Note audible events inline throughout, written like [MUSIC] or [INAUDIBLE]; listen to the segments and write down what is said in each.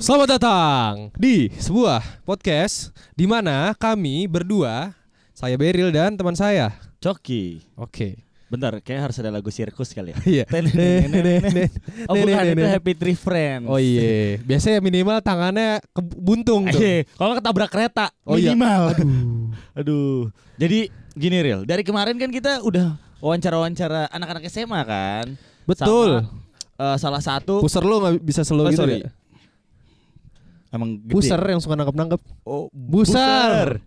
Selamat datang di sebuah podcast di mana kami berdua, saya Beril dan teman saya. Coki. Oke. Bentar, kayak harus ada lagu sirkus kali ya. Iya. Oh bukan, itu Happy Tree Friends. Oh iya, biasanya minimal tangannya buntung tuh. Eh, Kalau ketabrak kereta Oh iya. minimal. Aduh. [LAUGHS] Aduh. Jadi gini Ril, dari kemarin kan kita udah wawancara-wawancara anak-anak SMA kan. Betul. Sama, eh, salah satu Puser lu nggak bisa slow Oh, gitu sorry. ya? Emang gede. Puser yang suka nangkep-nangkep. Oh, Buser.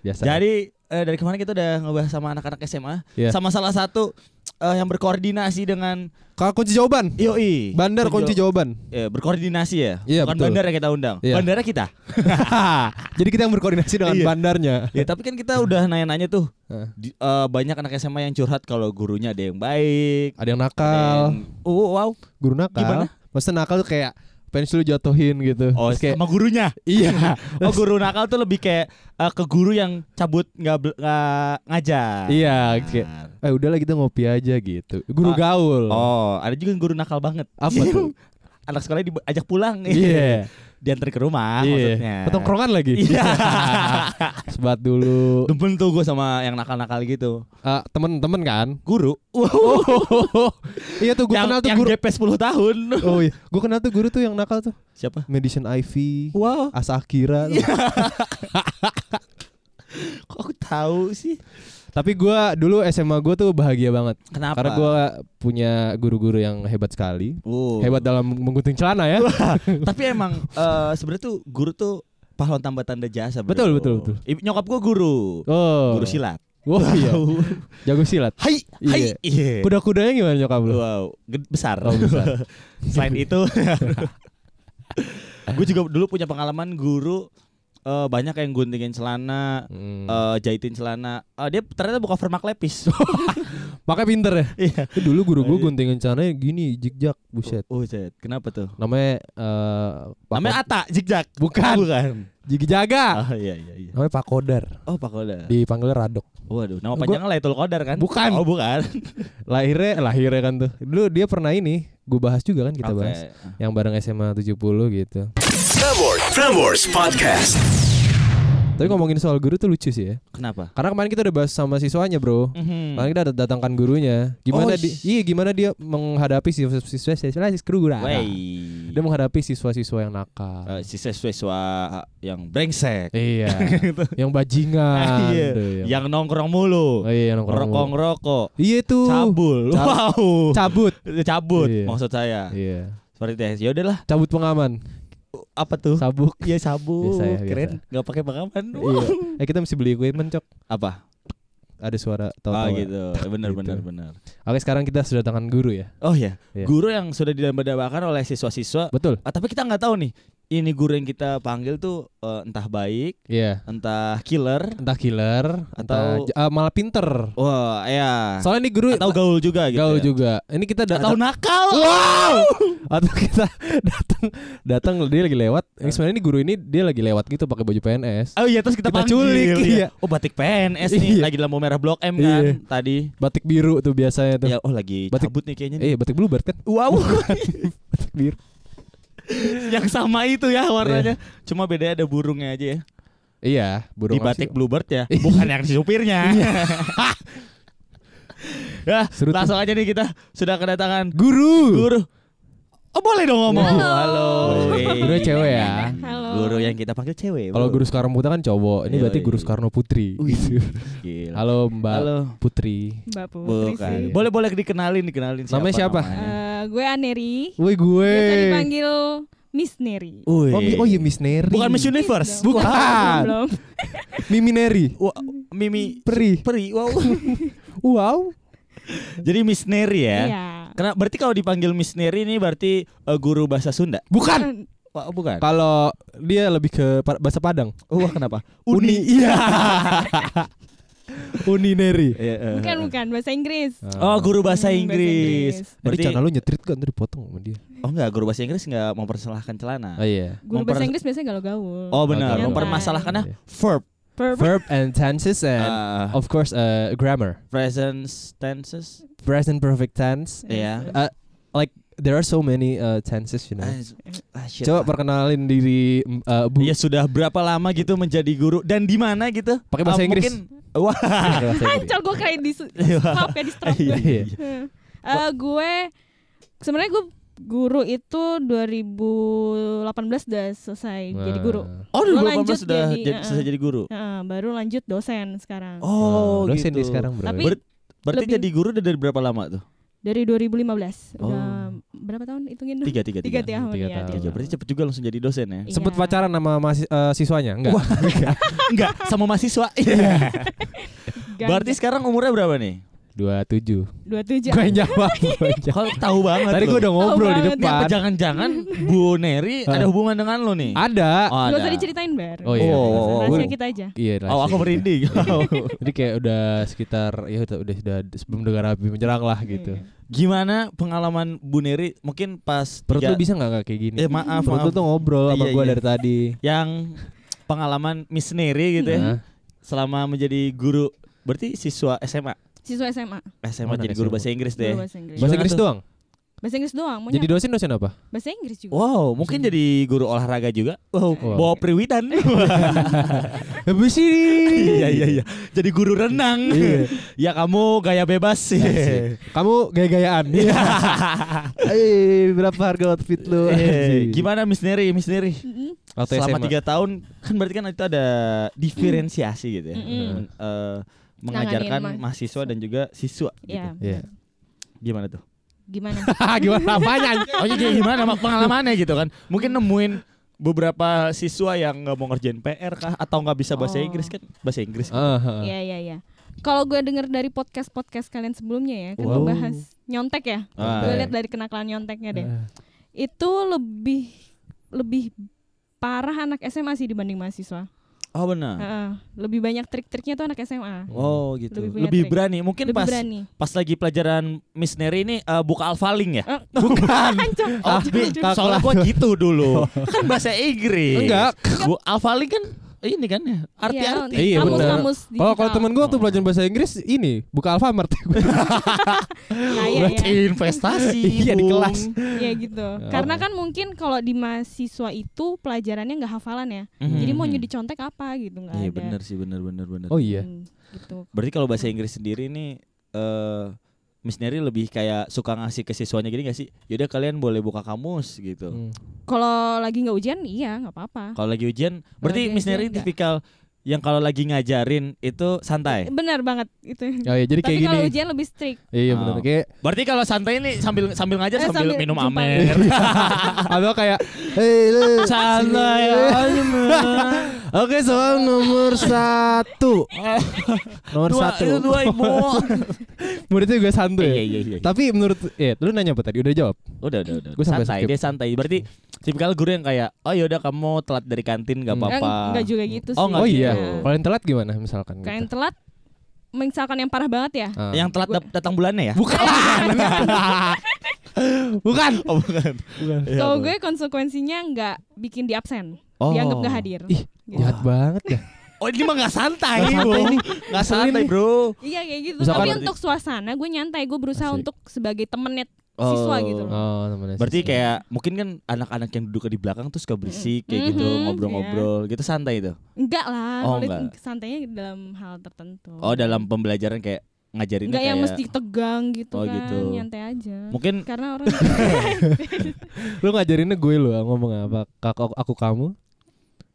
Biasa. Jadi eh, dari kemarin kita udah ngebahas sama anak-anak SMA Iya. sama salah satu eh, yang berkoordinasi dengan Kalau kunci jawaban. Yoi. Bandar kunci jawaban. Ya, berkoordinasi ya. Iya, Bukan betul. bandar yang kita undang. Iya. Bandara kita. [LAUGHS] Jadi kita yang berkoordinasi dengan Iya. bandarnya. ya, tapi kan kita udah nanya-nanya tuh. Heeh. Di- eh, banyak anak SMA yang curhat kalau gurunya ada yang baik. Ada yang ada nakal, yang- Oh, wow. guru nakal. Gimana? Maksudnya nakal tuh kayak pensil lu jatuhin gitu. Oh, Terus kayak sama gurunya. iya. [LAUGHS] Oh, guru nakal tuh lebih kayak eh, ke guru yang cabut nggak bel- nggak ngajar. Iya, kayak eh udahlah kita ngopi aja gitu. Guru Ah, gaul. Oh, ada juga yang guru nakal banget. Apa tuh? [LAUGHS] Anak sekolah diajak pulang. Iya. [LAUGHS] Diantar ke rumah Iya. maksudnya. Ketongkrongan lagi. Iya. [LAUGHS] Sebat dulu. Demen tuh gue sama yang nakal-nakal gitu. Ah, temen-temen kan? Guru. [LAUGHS] iya tuh gue yang, kenal tuh yang guru. GP 10 tahun. [LAUGHS] Oh iya, gue kenal tuh guru tuh yang nakal tuh. Siapa? Medicine Ivy, Wow. Asa Akira. Kok aku tahu sih? Tapi gue dulu SMA gue tuh bahagia banget. Kenapa? Karena gue punya guru-guru yang hebat sekali. Oh. Hebat dalam menggunting celana ya. [LAUGHS] Tapi emang eh, sebenarnya tuh guru tuh pahlawan tambah tanda jasa. bro. Betul, betul, betul. Nyokap gue guru. Oh. Guru silat. Oh iya. Jago silat. Hai, hai. Iya. Iya. Kuda-kudanya gimana nyokap lu? Wow, besar. Oh, besar. [LAUGHS] Selain [LAUGHS] itu, gue juga dulu punya pengalaman guru eh, banyak yang guntingin celana, Hmm. eh, jahitin celana. Eh, dia ternyata buka vermak lepis. [LAUGHS] Makanya pinter ya. Iya. Dulu guru gue Iya. guntingin celananya gini, jigjak, buset. Oh, set. Kenapa tuh? Namanya eh Namanya Ata, zigzag. Bukan. Bukan. Jigi Jaga. Oh iya iya iya. Namanya Pak Kodar. Oh, Pak Kodar. Dipanggilnya Radok. Waduh, nama panjangnya Laitul Qadar kan? Bukan. Oh, bukan. [LAUGHS] Lahirnya lahirnya kan tuh. Dulu dia pernah ini, gue bahas juga kan kita Oke. bahas. Yang bareng SMA 70 gitu. Prambors, Prambors Podcast. Tapi ngomongin soal guru tuh lucu sih ya. Kenapa? Karena kemarin kita udah bahas sama siswanya, Bro. Mhm. Kemarin kita dat- datangkan gurunya. Gimana Oh, di, iya gimana dia menghadapi siswa-siswa siswa guru Wey. Dia menghadapi siswa-siswa yang nakal. Eh, siswa-siswa yang brengsek. Iya. [LAUGHS] yang bajingan. Iya. tuh, yang- Yang nongkrong mulu. Oh iya, yang nongkrong Rokok ngerokok. Iya tuh. Cabul. Cab- wow. Cabut. Cabut Iya. maksud saya. Iya. Seperti itu. Ya udahlah. Cabut pengaman. Apa tuh? Sabuk. Iya sabuk. Biasa ya, biasa. Keren. Gak pakai pengaman. iya. Eh kita mesti beli equipment, Cok. Apa? Ada suara Oh tahu-tahu. [LAUGHS] gitu. Benar Gitu. benar benar. Oke, sekarang kita sudah datangkan guru ya. Oh ya. Iya. Guru yang sudah didambakan oleh siswa-siswa. Betul. Ah, tapi kita nggak tahu nih. Ini guru yang kita panggil tuh eh, entah baik, Iya. entah killer, Entah killer Atau- entah ah, malah pinter. wah ya. Soalnya nih guru Atau gaul juga gitu. gaul ya. juga. Ini kita da- Atau nakal. Wow. Atau kita [LAUGHS] datang datang dia lagi lewat. Yang sebenarnya ini guru ini dia lagi lewat gitu pakai baju PNS. Oh iya terus kita, Kita panggil culik, ya. iya. Oh batik PNS nih Iya. lagi lampu merah Blok M kan Iya. tadi. Batik biru tuh biasanya tuh. Ya oh lagi Batik- cabut nih kayaknya nih. Eh, batik bluebird kan? Wow. [LAUGHS] Batik biru. [LAUGHS] Yang sama itu ya warnanya. Cuma bedanya ada burungnya aja ya. Iya, burung Di batik bluebird ya, bukan yang si supirnya. [LAUGHS] [LAUGHS] ya, Seru langsung aja nih kita sudah kedatangan Guru. guru. Oh boleh dong ngomong. Halo. Halo. Gurunya cewek ya. Halo. Guru yang kita panggil cewek. Kalau guru Soekarno Putra kan cowok. Ini Iya, berarti iya. guru Soekarno Putri. Gitu. Gila. Halo Mbak Halo. Putri. Mbak Putri Bukan. sih. Boleh boleh dikenalin dikenalin Namanya siapa? namanya. Eh, gue Aneri. Woi gue. Biasa dipanggil Miss Neri. Oh, Mi- oh iya Miss Neri. Bukan Miss Universe. Belum. Bukan. Belum. [LAUGHS] Mimi Neri. Wah, Mimi Peri. Peri. Wow. [LAUGHS] Wow. Jadi Miss Neri ya. Iya. Karena berarti kalau dipanggil Miss Neri ini berarti eh, guru bahasa Sunda. Bukan. Wah, bukan. Kalau dia lebih ke bahasa Padang. Oh, wah, kenapa? Uni. Iya. Iya, [LAUGHS] [LAUGHS] eh, Bukan eh. bukan bahasa Inggris. Oh, guru bahasa Hmm, bahasa Inggris. Inggris. Berarti channel lu nyetrit kan tadi dipotong sama dia. Oh enggak, guru bahasa Inggris enggak mempersalahkan celana. Oh iya. Guru Memper- bahasa Inggris biasanya galau-gaul. Oh benar, Oke. mempermasalahkannya Iya. verb, Verb. Verb and tenses and uh, of course uh, grammar. present tenses. Present perfect tense. Iya. Uh, like there are so many uh, chances, you know. Ah, shit Coba perkenalin diri mm, uh, Bu. Iya sudah berapa lama gitu menjadi guru dan di mana gitu? Pakai bahasa Ah, Inggris. Mungkin, wah. Ancol gue kayak di Iya. stop ya di stop Iya, gue. iya. Eh, gue sebenarnya gue guru itu 2018 udah selesai jadi guru. Nah. Oh, Gua 2018 lanjut sudah jadi, jadi, uh-uh. selesai jadi guru. Heeh, baru lanjut dosen sekarang. Oh, Nah, dosen gitu. dia sekarang bro. Tapi- Ber- berarti lebih- jadi guru udah dari berapa lama tuh? Dari 2015. Udah Oh. Berapa tahun hitungin dulu? Tiga, tiga, Tiga tiga. tahun Tiga ya. tahun. tiga Tiga, berarti cepet juga langsung jadi dosen ya? Iya. Sempet pacaran sama mahasi- uh, siswanya? Enggak. Enggak, sama mahasiswa. [LAUGHS] Iya. Berarti sekarang umurnya berapa nih? 27. 27. Gue yang jawab. Kau tahu banget Tadi gue udah ngobrol di depan. jangan-jangan Bu Neri ada hubungan dengan lo nih? Ada. Oh, Gak ada. usah diceritain bar. Oh, iya. Oh, Rahasia Gua- kita aja. Iya. Oh, aku rahasia. merinding. [LAUGHS] Jadi kayak udah sekitar ya udah udah, udah sebelum negara api menyerang lah gitu. Iya. Gimana pengalaman Bu Neri mungkin pas Perut tiga- lu bisa nggak kayak gini? Eh maaf, Perut lu tuh ngobrol sama Iya, gue iya. dari tadi. yang pengalaman Miss Neri gitu ya selama menjadi guru berarti siswa SMA Siswa SMA. SMA Mana jadi guru SMA? bahasa Inggris deh Guru bahasa Inggris. bahasa Inggris doang. Bahasa Inggris doang. Mau Jadi dosen dosen apa? bahasa Inggris juga. Wow, mungkin jadi guru olahraga juga. Wow, Wow. bawa priwitan. [LAUGHS] Habis ini. Iya iya iya. Jadi guru renang. Iya. [LAUGHS] ya kamu gaya bebas sih. Asik. Kamu gaya-gayaan. Iya. [LAUGHS] Eh, berapa harga outfit lu? Eh, gimana Miss Neri, Miss Neri? Waktu Selama tiga tahun kan berarti kan itu ada diferensiasi gitu ya. Mm-mm. Men- mengajarkan Nanganin mahasiswa dan juga siswa Iya. gitu. Iya. Gimana tuh? Gimana? [LAUGHS] Gimana apanya? Oh iya gimana mak- pengalamannya gitu kan? Mungkin nemuin beberapa siswa yang nggak mau ngerjain PR kah atau nggak bisa bahasa Oh. Inggris kan bahasa Inggris. kan? Iya iya iya. Kalau gue denger dari podcast podcast kalian sebelumnya ya, kan Wow. ngebahas nyontek ya. Ah. Gue lihat dari kenakalan nyonteknya deh. Ah. Itu lebih lebih parah anak SMA sih dibanding mahasiswa. Oh benar. Heeh. lebih banyak trik-triknya tuh anak SMA. Oh gitu. Lebih Lebih, trik. berani. Mungkin Lebih pas berani. pas lagi pelajaran Miss Neri ini eh, buka alfaling ya? Eh, [LAUGHS] Bukan. [LAUGHS] Oh, Oh, soalnya gua gitu dulu. [LAUGHS] kan bahasa Inggris. Enggak. Bu, alfaling kan ini kan ya, arti-arti. Iya, kamus, kamus Kalau kalau temen gue waktu belajar bahasa Inggris ini buka Alfamart. Kaya [LAUGHS] Berarti ya. investasi. Iya, di kelas. Iya gitu. Karena kan mungkin kalau di mahasiswa itu pelajarannya nggak hafalan ya. Mhm. Jadi mau nyudi contek apa gitu nggak Iya ada. benar sih benar benar benar. Oh iya. Hmm, gitu. Berarti kalau bahasa Inggris sendiri nih eh Miss Neri lebih kayak suka ngasih ke siswanya gini gak sih? Yaudah kalian boleh buka kamus gitu. Hmm. Kalau lagi nggak ujian, iya nggak apa-apa. Kalau lagi ujian, berarti lagi Miss Neri tipikal yang kalau lagi ngajarin itu santai. Benar banget itu. Oh iya, jadi kayak Tapi gini. kalau ujian lebih strict. Iya Oh. benar. Kayak Berarti kalau santai ini sambil sambil ngajar Eh, sambil, sambil minum amer. [LAUGHS] atau kayak lu santai. [LAUGHS] Oke soal nomor satu Nomor Dua, satu itu dua ibu. [LAUGHS] Muridnya juga santuy Iya ya iya iya. Tapi menurut Ya lu nanya apa tadi Udah jawab Udah udah udah. Gua santai, skip. dia santai. Berarti tipikal guru yang kayak, "Oh yaudah kamu telat dari kantin gak Hmm. apa-apa." Enggak juga gitu sih. Oh, nggak Oh gitu. iya Iya. Kalau yang telat gimana misalkan Kayak yang gitu? telat misalkan yang parah banget ya. Ah. Yang telat dat- datang bulannya ya? Bukan [LAUGHS] Bukan Oh bukan. Bukan Iya, Kalau apa? gue konsekuensinya nggak bikin di absen. Oh. Dianggap gak hadir. Ih Gitu. jahat banget ya [LAUGHS] Oh ini mah gak santai, nih. Nggak santai bro. Iya kayak gitu. Misalkan- Tapi untuk suasana gue nyantai. Gue berusaha Asik. untuk sebagai temennya siswa gitu loh. Oh temennya Berarti siswa. kayak mungkin kan anak-anak yang duduk di belakang tuh suka berisik kayak gitu, Mhm, ngobrol-ngobrol gitu santai itu. Enggak lah. Oh, enggak. Santainya dalam hal tertentu. Oh dalam pembelajaran kayak ngajarinnya Enggak kayak yang mesti tegang gitu Oh, kan. gitu. Nyantai aja. mungkin Karena orang [LAUGHS] Lu ngajarinnya gue lu ngomong apa Kakak aku kamu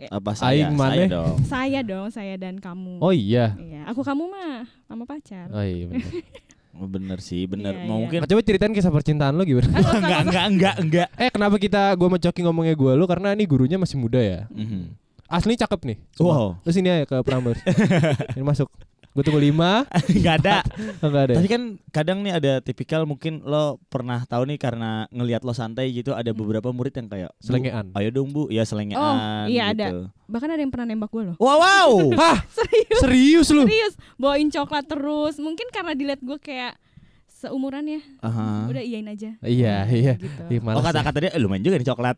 apa saya, Aing saya dong. saya dong, saya dan kamu. Oh iya Iya, aku kamu mah sama pacar. Oh iya bener. [LAUGHS] Oh, bener sih, bener. Iya, Mau iya. mungkin Nah, Coba ceritain kisah percintaan lu gimana [LAUGHS] enggak, nggak usah. enggak, enggak, enggak. Eh kenapa kita Gue sama Coki ngomongnya gue lu Karena ini gurunya masih muda ya Mhm. Asli cakep nih Wow. Terus ini aja ke Prambors [LAUGHS] Ini masuk Gue tunggu lima [LAUGHS] Enggak ada. [LAUGHS] Enggak ada Tapi kan kadang nih ada tipikal mungkin lo pernah tahu nih karena ngelihat lo santai gitu ada beberapa murid yang kayak "Bu, Selengean Ayo dong Bu, ya selengean Oh, iya, gitu. Bahkan ada yang pernah nembak gue loh. Wow, wow. [LAUGHS] Hah Serius. serius lu Serius, bawain coklat terus. Mungkin karena dilihat gue kayak seumuran ya. Aha. Udah iyain aja. Iya iya Gitu. Ih, Oh malas ya. kata-kata dia, eh, lumayan juga nih coklat.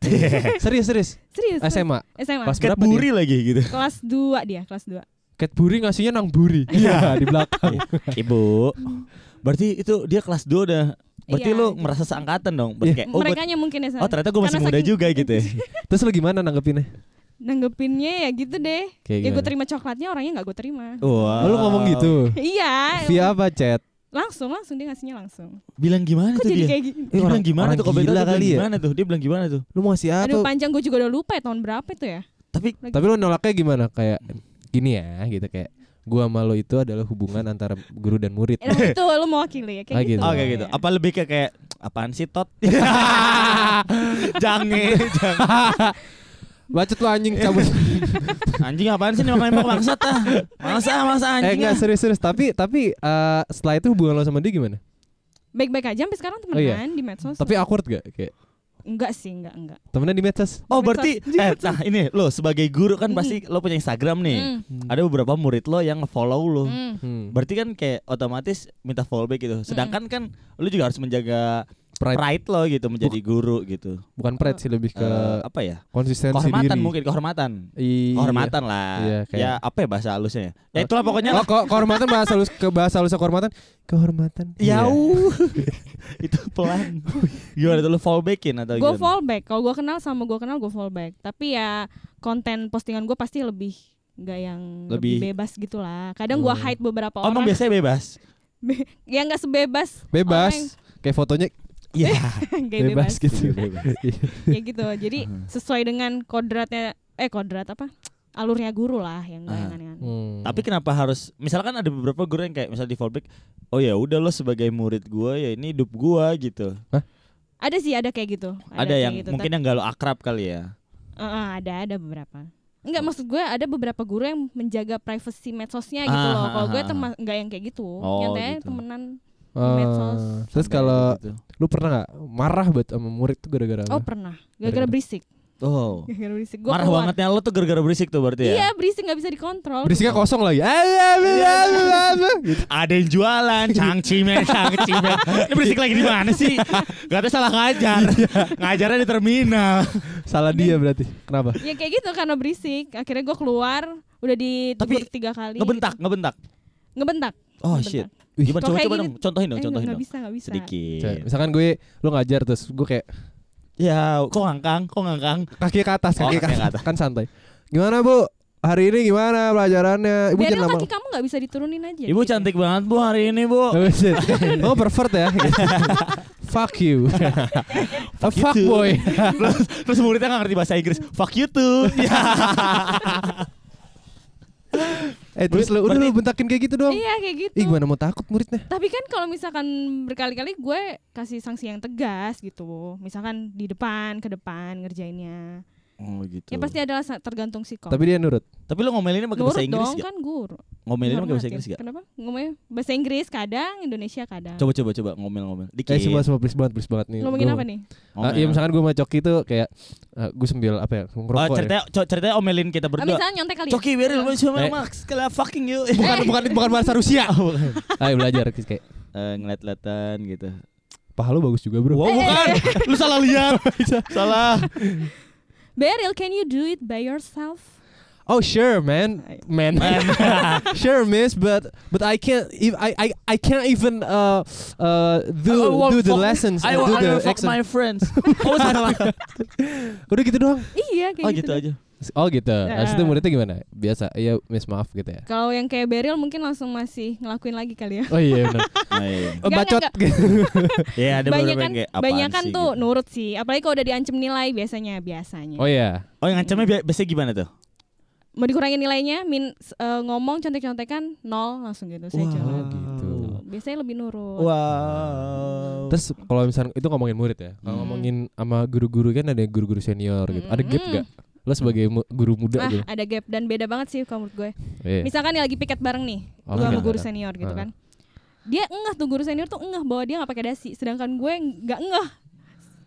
Serius serius Serius. SMA SMA. Berapa buri lagi gitu. Kelas 2 dia, kelas 2. Cadbury ngasihnya nang buri Iya [LAUGHS] di belakang Ibu. Berarti itu dia kelas 2 udah Berarti Iya, lu gitu. merasa seangkatan dong. Berarti Iya. kayak, oh, Merekanya mungkin ya. San. oh ternyata gue masih Karena muda saking- juga gitu ya. [LAUGHS] Terus lu gimana nanggepinnya? Nanggepinnya ya gitu deh. Kayak Ya gue terima coklatnya orangnya nggak gue terima. Wah. Oh, lu ngomong gitu. Iya. Via apa chat? Langsung langsung dia ngasihnya langsung. Bilang gimana Kok tuh jadi dia? kayak gini? Dia bilang orang- gimana orang tuh? Gila tuh kali bilang ya? gimana tuh? Dia bilang gimana tuh? Lu mau ngasih apa? Aduh panjang gue juga udah lupa ya tahun berapa itu ya. Tapi Tapi lu nolaknya gimana? Kayak gini ya, gitu kayak gua sama lo itu adalah hubungan antara guru dan murid. Eh, itu lu mewakili ya kayak Ah, gitu. gitu. oh kayak gitu. Apa lebih ke kayak apaan sih tot? [LAUGHS] Jange, jange. Bacot lu anjing cabut. [LAUGHS] Anjing apaan sih nembak-nembak bangsat ah. Masa masa eh anjing. enggak ah. serius-serius, tapi tapi eh, setelah itu hubungan lo sama dia gimana? Baik-baik aja sampai sekarang temenan Oh, iya. di medsos. Tapi awkward gak? Kayak enggak sih, enggak enggak. temennya di medsos. Oh berarti eh nah ini lo sebagai guru kan Mm. pasti lo punya Instagram nih. Hmm. Ada beberapa murid lo yang nge-follow lo. Hmm. Hmm. Berarti kan kayak otomatis minta follow back gitu. Sedangkan kan lo juga harus menjaga Pride. pride lo gitu menjadi guru gitu. Bukan pride sih lebih ke Eh, apa ya? konsistensi Kehormatan diri. mungkin kehormatan. Iya. Kehormatan lah. Iya, kayak- Ya apa ya bahasa halusnya ya? Ya itulah pokoknya Oh, lah. ko- kehormatan bahasa halus ke bahasa halus kehormatan. Kehormatan. Iya. Yau. [LAUGHS] itu pelan. Gimana tuh lo follow backin atau Gue gimana? fallback. Kalau gue kenal sama gue kenal gue fallback. Tapi ya konten postingan gue pasti lebih nggak yang lebih, Lebih- bebas gitu lah. Kadang gue Hmm. hide beberapa Oh, emang orang. biasanya bebas. [LAUGHS] ya nggak sebebas. Bebas. Kayak fotonya Iya. [LAUGHS] Kayak bebas, bebas. gitu. ya gitu. Jadi sesuai dengan kodratnya eh kodrat apa? Alurnya guru lah yang nggak Ah. aneh-aneh. Hmm. Tapi kenapa harus misalkan ada beberapa guru yang kayak misal di fallback, oh ya udah lo sebagai murid gua ya ini hidup gua gitu. Ada sih ada kayak gitu. Ada, kayak yang gitu. mungkin yang gak lo akrab kali ya. Eh, ada ada beberapa. Enggak maksud gue ada beberapa guru yang menjaga privacy medsosnya gitu Ah, loh. ah, Kalau gue ah, enggak yang kayak gitu. Oh, yang kayak gitu. temenan. Ah, medsos. terus Sampai kalau gitu. lu pernah nggak marah buat sama murid tuh gara-gara Oh apa? pernah. Gara-gara- berisik. Oh. Gara-gara berisik. Gua Marah keluar. bangetnya lo tuh gara-gara berisik tuh berarti ya. Iya berisik nggak bisa dikontrol. Berisiknya kosong lagi. Ada yang jualan cangcimen, cangcimen. Ini berisik lagi di mana sih? Gak tahu salah ngajar. Ngajarnya di terminal. Salah dia berarti. Kenapa? Ya kayak gitu karena berisik. Akhirnya gue keluar. Udah ditegur Tapi tiga kali. Ngebentak, ngebentak. gitu. Ngebentak. Oh Ngebentak. shit. Wih. Gimana coba coba gini? dong, contohin dong, Eh, contohin nggak dong. bisa nggak bisa. Coba, Sedikit. Misalkan gue lu ngajar terus gue kayak Ya, kok ngangkang, kok ngangkang. kaki ke atas, Oh, kaki kaki ke atas. Kan santai. Gimana, Bu? Hari ini gimana pelajarannya? Ibu Biarin kaki kamu nggak bisa diturunin aja. Ibu gitu. cantik banget bu hari ini bu. Oh, [LAUGHS] shit. Oh, pervert ya. Fuck you. A you fuck too. boy. [LAUGHS] terus, terus muridnya gak ngerti bahasa Inggris. Fuck you too. [LAUGHS] Eh terus lu udah lu bentakin kayak gitu doang. Iya kayak gitu. Ih, gimana mau takut muridnya? Tapi kan kalau misalkan berkali-kali gue kasih sanksi yang tegas gitu. Misalkan di depan, ke depan ngerjainnya. Oh gitu. Ya pasti adalah tergantung sikap. Tapi dia nurut. Tapi lu ngomelinnya pakai bahasa Inggris dong gak? kan guru. Ngomelinnya pakai bahasa. Inggris gak? Kenapa? Ngomongnya bahasa Inggris kadang, Indonesia kadang. Coba coba coba ngomel-ngomel. Dikit. Eh semua semua please banget, please banget nih. Ngomongin Gua- apa nih? Ah, Ngomel. iya misalkan gue sama Coki tuh kayak eh, gue sambil apa ya Oh, ngerokok ya. ceritanya, co- ceritanya omelin kita Ah, berdua. misalnya nyontek kali ya? Coki Beril, Eh. cuma Eh. Max, kalau fucking you. Bukan bukan bukan bahasa Rusia. [LAUGHS] Ayo belajar kayak Eh, ngeliat-liatan gitu. paha lu bagus juga bro. Wow, bukan. [LAUGHS] Lu salah lihat. [LAUGHS] salah. Beryl, can you do it by yourself? Oh sure man, [LAUGHS] man, [LAUGHS] sure miss, but but I can't, ev- I I I can't even uh uh do do the lessons, I want to fuck my friends. [LAUGHS] Udah gitu doang. Iya kayak Oh gitu. gitu aja. Oh gitu. Habis itu Ya. muridnya gimana? Biasa, iya miss maaf gitu ya. Kalau yang kayak Beryl mungkin langsung masih ngelakuin lagi kali ya. Oh iya benar. Oh, [LAUGHS] iya. Oh, Enggak, bacot. [LAUGHS] Ya ada beberapa banyak kan, yang kayak apaan banyak kan tuh gitu. nurut sih. Apalagi kalau udah diancam nilai biasanya biasanya. Oh iya. Oh yang ngancamnya bi- biasanya gimana tuh? Mau dikurangin nilainya, min eh, ngomong contek-contekan nol langsung gitu. Saya Wow. jawab. gitu. Biasanya lebih nurut. Wow. Terus kalau misalnya itu ngomongin murid ya. Kalau Hmm. ngomongin sama guru-guru kan ada guru-guru senior gitu. Ada gap Hmm. gak? Lo sebagai mu- guru muda Ah, gitu. ada gap dan beda banget sih kalau menurut gue. Iya. Misalkan ya lagi piket bareng nih, Oh, gue sama guru senior gitu Ah. kan. Dia engah tuh guru senior tuh engah bahwa dia nggak pakai dasi, sedangkan gue nggak engah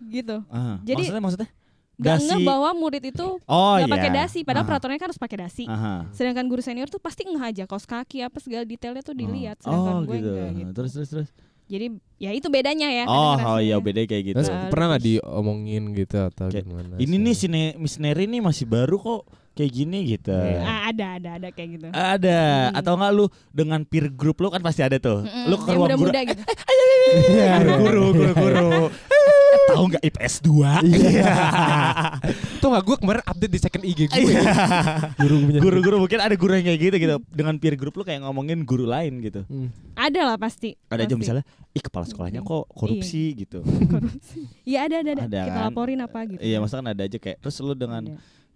gitu. Ah, Jadi- maksudnya maksudnya? Gak Dasi- bahwa murid itu Oh nggak iya. pakai dasi, padahal Aha. peraturannya kan harus pakai dasi. Aha. Sedangkan guru senior tuh pasti ngeh aja kaos kaki apa segala detailnya tuh dilihat, Oh sedangkan gue gitu. enggak gitu. Terus terus terus. Jadi ya itu bedanya ya. Oh, oh iya rasanya. beda kayak gitu. Terus Ah, pernah nggak diomongin gitu atau Kayak, gimana? Ini sih? nih si Miss Neri nih masih baru kok kayak gini gitu. Ah, ada ada ada kayak gitu. Ada Hmm. atau enggak lu dengan peer group lu kan pasti ada tuh. Mm-mm, Lu ke ruang guru. muda-muda gitu. Ayo, ayo, ayo, Guru, guru, guru. Tahu nggak IPS 2? Iya. Tuh gak gue kemarin update di second IG gue. Guru punya. Guru-guru mungkin ada guru yang kayak gitu gitu. Dengan peer group lu kayak ngomongin guru lain gitu. Hmm. Ada lah pasti. Ada aja misalnya, ih kepala sekolahnya kok korupsi gitu. [LAUGHS] korupsi. Iya ada ada ada. Ada Kita kan? laporin apa gitu. Iya, maksudnya ada aja kayak terus lu dengan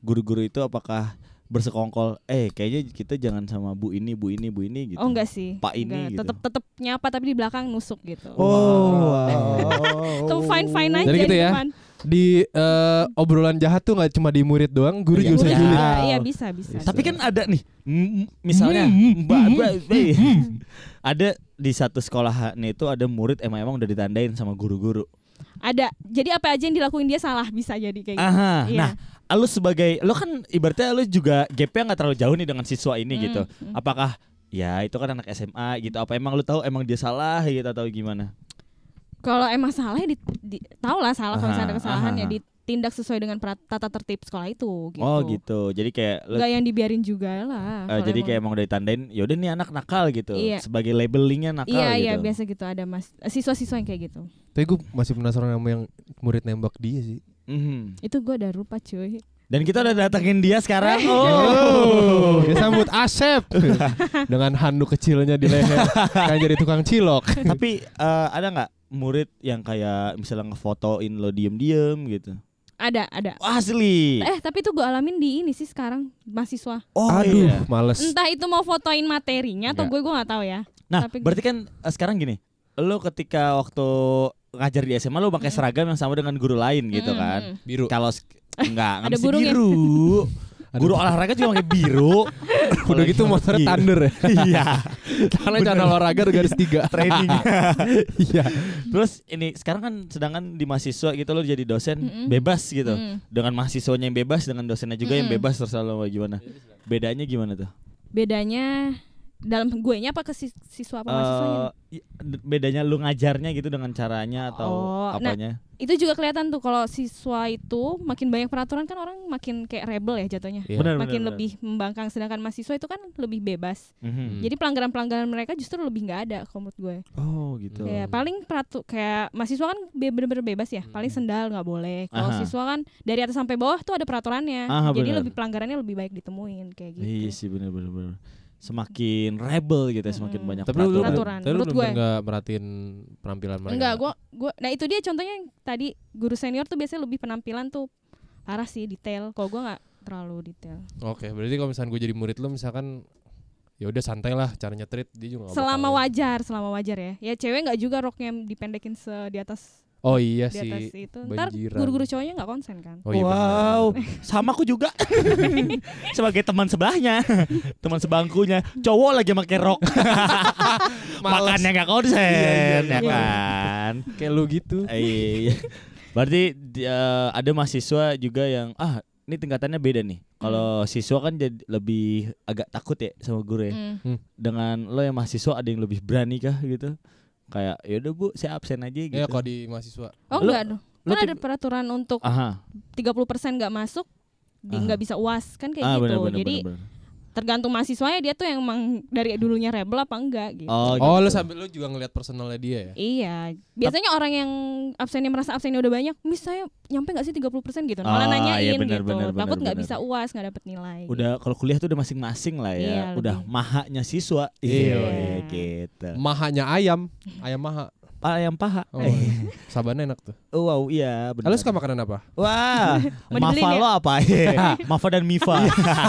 guru-guru itu apakah bersekongkol, eh kayaknya kita jangan sama bu ini, bu ini, bu ini gitu. Oh enggak sih. Pak ini Enggak. gitu. Tetep tetep nyapa tapi di belakang nusuk gitu. Oh, Tuh [LAUGHS] fine fine aja Jadi gitu ya? depan. Di eh, obrolan jahat tuh nggak cuma di murid doang, guru Iya. juga bisa Guru julid. juga, Iya bisa bisa. Tapi kan ada nih, misalnya mbak, mbak, mbak, ada di satu sekolahan itu ada murid emang emang udah ditandain sama guru-guru. ada. Jadi apa aja yang dilakuin dia salah bisa jadi kayak gitu. Aha, Iya. nah lu sebagai lu kan ibaratnya lu juga gapnya nggak terlalu jauh nih dengan siswa ini Hmm, gitu. hmm. Apakah ya itu kan anak SMA gitu? Apa emang lu tahu emang dia salah gitu atau gimana? Kalau emang salah ya di, di tahu lah salah kalau misalnya ada Aha, kesalahan aha. ya ditindak sesuai dengan tata tertib sekolah itu gitu. Oh gitu. Jadi kayak lu Enggak yang dibiarin juga lah. eh, kalau jadi emang- kayak emang udah ditandain, yaudah nih anak nakal gitu. Iya. Sebagai labelingnya nakal Iya gitu. iya biasa gitu ada mas siswa-siswa yang kayak gitu. Tapi gue masih penasaran sama yang murid nembak dia sih. Mhm. Itu gue udah lupa cuy. Dan kita udah datengin dia sekarang. [LAUGHS] Oh, [LAUGHS] dia sambut Asep [LAUGHS] dengan handuk kecilnya di leher, kan jadi tukang cilok. Tapi eh, ada nggak murid yang kayak misalnya ngefotoin lo diem-diem gitu? Ada ada. Asli. Eh tapi itu gue alamin di ini sih sekarang mahasiswa. Oh Aduh, iya. males. Entah itu mau fotoin materinya atau gue gue nggak tahu ya. Nah, Tapi- berarti kan eh, sekarang gini, lo ketika waktu ngajar di SMA lo pakai seragam yang sama dengan guru lain gitu kan? Biru. Kalau enggak, mesti burungnya. biru. [LAUGHS] Guru olahraga juga pakai biru. [LAUGHS] Udah gitu motornya Iya. thunder ya. [LAUGHS] Iya, Karena celana olahraga ada garis tiga. training. Iya. Terus ini sekarang kan sedangkan di mahasiswa gitu lo jadi dosen Mm-mm. bebas gitu. Mm. Dengan mahasiswanya yang bebas, dengan dosennya juga yang Mm-mm. bebas terserah lo gimana. Bedanya gimana tuh? Bedanya dalam gue nya apa ke sis- siswa apa mahasiswanya? I- bedanya lu ngajarnya gitu dengan caranya atau Oh, nah, apanya? Itu juga kelihatan tuh kalau siswa itu makin banyak peraturan kan orang makin kayak rebel ya jatuhnya. Iya. Benar, makin benar, lebih membangkang sedangkan mahasiswa itu kan lebih bebas. Mhm. Jadi pelanggaran-pelanggaran mereka justru lebih nggak ada kalau menurut gue. Oh gitu. Kayak paling peratu kayak mahasiswa kan be- bener-bener bebas ya. Paling sendal nggak boleh. Kalau siswa kan dari atas sampai bawah tuh ada peraturannya. Aha, Jadi benar. lebih pelanggarannya lebih baik ditemuin kayak gitu. Iya sih bener-bener Semakin rebel gitu ya, semakin Mm-mm. banyak Tapi lu, lu, Peraturan. tapi lu Menurut bener gue. nggak merhatiin penampilan mereka? Enggak, gua gua nah itu dia contohnya yang tadi guru senior tuh biasanya lebih penampilan tuh parah sih detail. Kalau gua nggak terlalu detail. Oke, berarti kalau misalkan gue jadi murid lu misalkan ya udah santai lah caranya treat dia juga Selama bakal- wajar, selama wajar ya. Ya cewek nggak juga roknya dipendekin se di atas Oh iya di atas sih. itu. Ntar guru-guru cowoknya nggak konsen kan. Oh iya. Wow, sama aku juga [LAUGHS] sebagai teman sebelahnya, [LAUGHS] teman sebangkunya, cowok lagi pakai rok, [LAUGHS] makannya nggak konsen, Iya, iya, ya iya. kan? Kayak lu gitu. Iya. Berarti di- eh, ada mahasiswa juga yang ah ini tingkatannya beda nih. Kalau siswa kan jadi lebih agak takut ya sama guru ya. Hmm. Dengan lo yang mahasiswa ada yang lebih berani kah gitu? Kayak yaudah bu, saya absen aja gitu. Ya kalau di mahasiswa. Oh Lu- enggak dong. lu Kan ada peraturan untuk Aha. 30% nggak masuk nggak bisa uas kan kayak ah, gitu. bener, bener, Jadi bener, bener. Tergantung mahasiswanya dia tuh yang emang dari dulunya rebel apa enggak gitu. Oh, Oh, lu gitu. sambil lu juga ngeliat personalnya dia ya? Iya, biasanya orang yang absennya merasa absennya udah banyak, mis saya nyampe nggak sih 30% gitu. Malah Ah, nanyain iya, benar, gitu. benar, Takut nggak bisa UAS, nggak dapet nilai. Udah kalau kuliah tuh udah masing-masing lah ya. Iya, udah lebih. mahanya siswa. Iya. Iya, gitu. Mahanya ayam, ayam maha. Pak yang paha. Oh, iya. sabannya enak tuh. Oh, wow, iya benar. Lalu suka makanan apa? Wah, [LAUGHS] Mafa ya? lo apa? [LAUGHS] Mafa dan Mifa.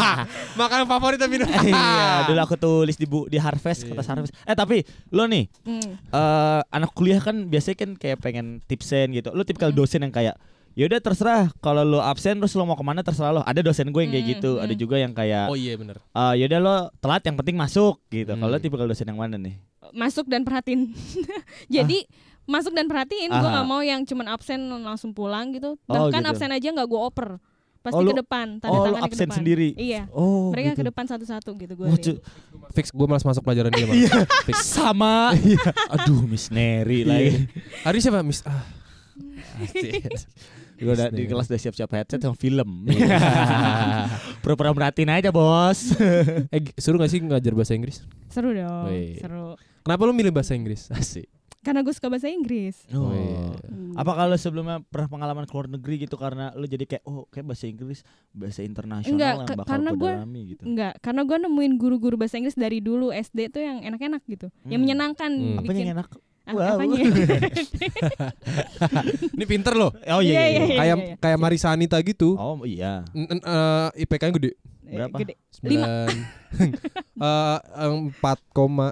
[LAUGHS] Makanan favorit tapi iya, dulu aku tulis di bu di Harvest kata Harvest. Eh tapi lo nih Hmm. eh anak kuliah kan biasanya kan kayak pengen tipsen gitu. Lo tipikal Hmm. dosen yang kayak ya udah terserah kalau lo absen terus lo mau ke mana terserah lo. Ada dosen gue yang kayak Hmm, gitu. Ada hmm. juga yang kayak Oh iya bener. eh ya udah lo telat yang penting masuk gitu. Kalau lo Hmm. tipikal dosen yang mana nih? Masuk dan perhatiin. [LAUGHS] Jadi masuk dan perhatiin. Gue nggak mau yang cuman absen langsung pulang gitu. Oh, Bahkan gitu. absen aja nggak gue oper. Pasti Oh, lu- ke depan, tanda oh, ke absen depan. sendiri? Iya. Oh, Mereka gitu. ke depan satu-satu gitu gue. Wah, cu- Fix gue malas masuk pelajaran dia. Fix. [LAUGHS] sama. Aduh, Miss Neri lagi. Hari siapa? Miss ah. [LAUGHS] Gue udah di kelas udah siap-siap headset sama film. [LAUGHS] Pura-pura merhatiin aja, Bos. [LAUGHS] eh seru gak sih ngajar bahasa Inggris? Seru dong, Wih. seru. Kenapa lu milih bahasa Inggris? [LAUGHS] Asik. Karena gue suka bahasa Inggris. Oh. Oh, iya. Hmm. Apa kalau sebelumnya pernah pengalaman ke luar negeri gitu karena lu jadi kayak oh kayak bahasa Inggris bahasa internasional Enggak, yang bakal karena gue gua- dalami gitu. Enggak, karena gue nemuin guru-guru bahasa Inggris dari dulu SD tuh yang enak-enak gitu, yang Hmm. menyenangkan. Hmm. Bikin, yang enak? Wow. apanya? [LAUGHS] Ini pinter loh. Oh iya. Iya, iya, iya, iya. Kayak iya. kayak Marisa Anita gitu. Oh iya. N- n- eh, IPK-nya gede. Berapa? Gede. Lima. Sembilan. [LAUGHS] Eh, empat koma.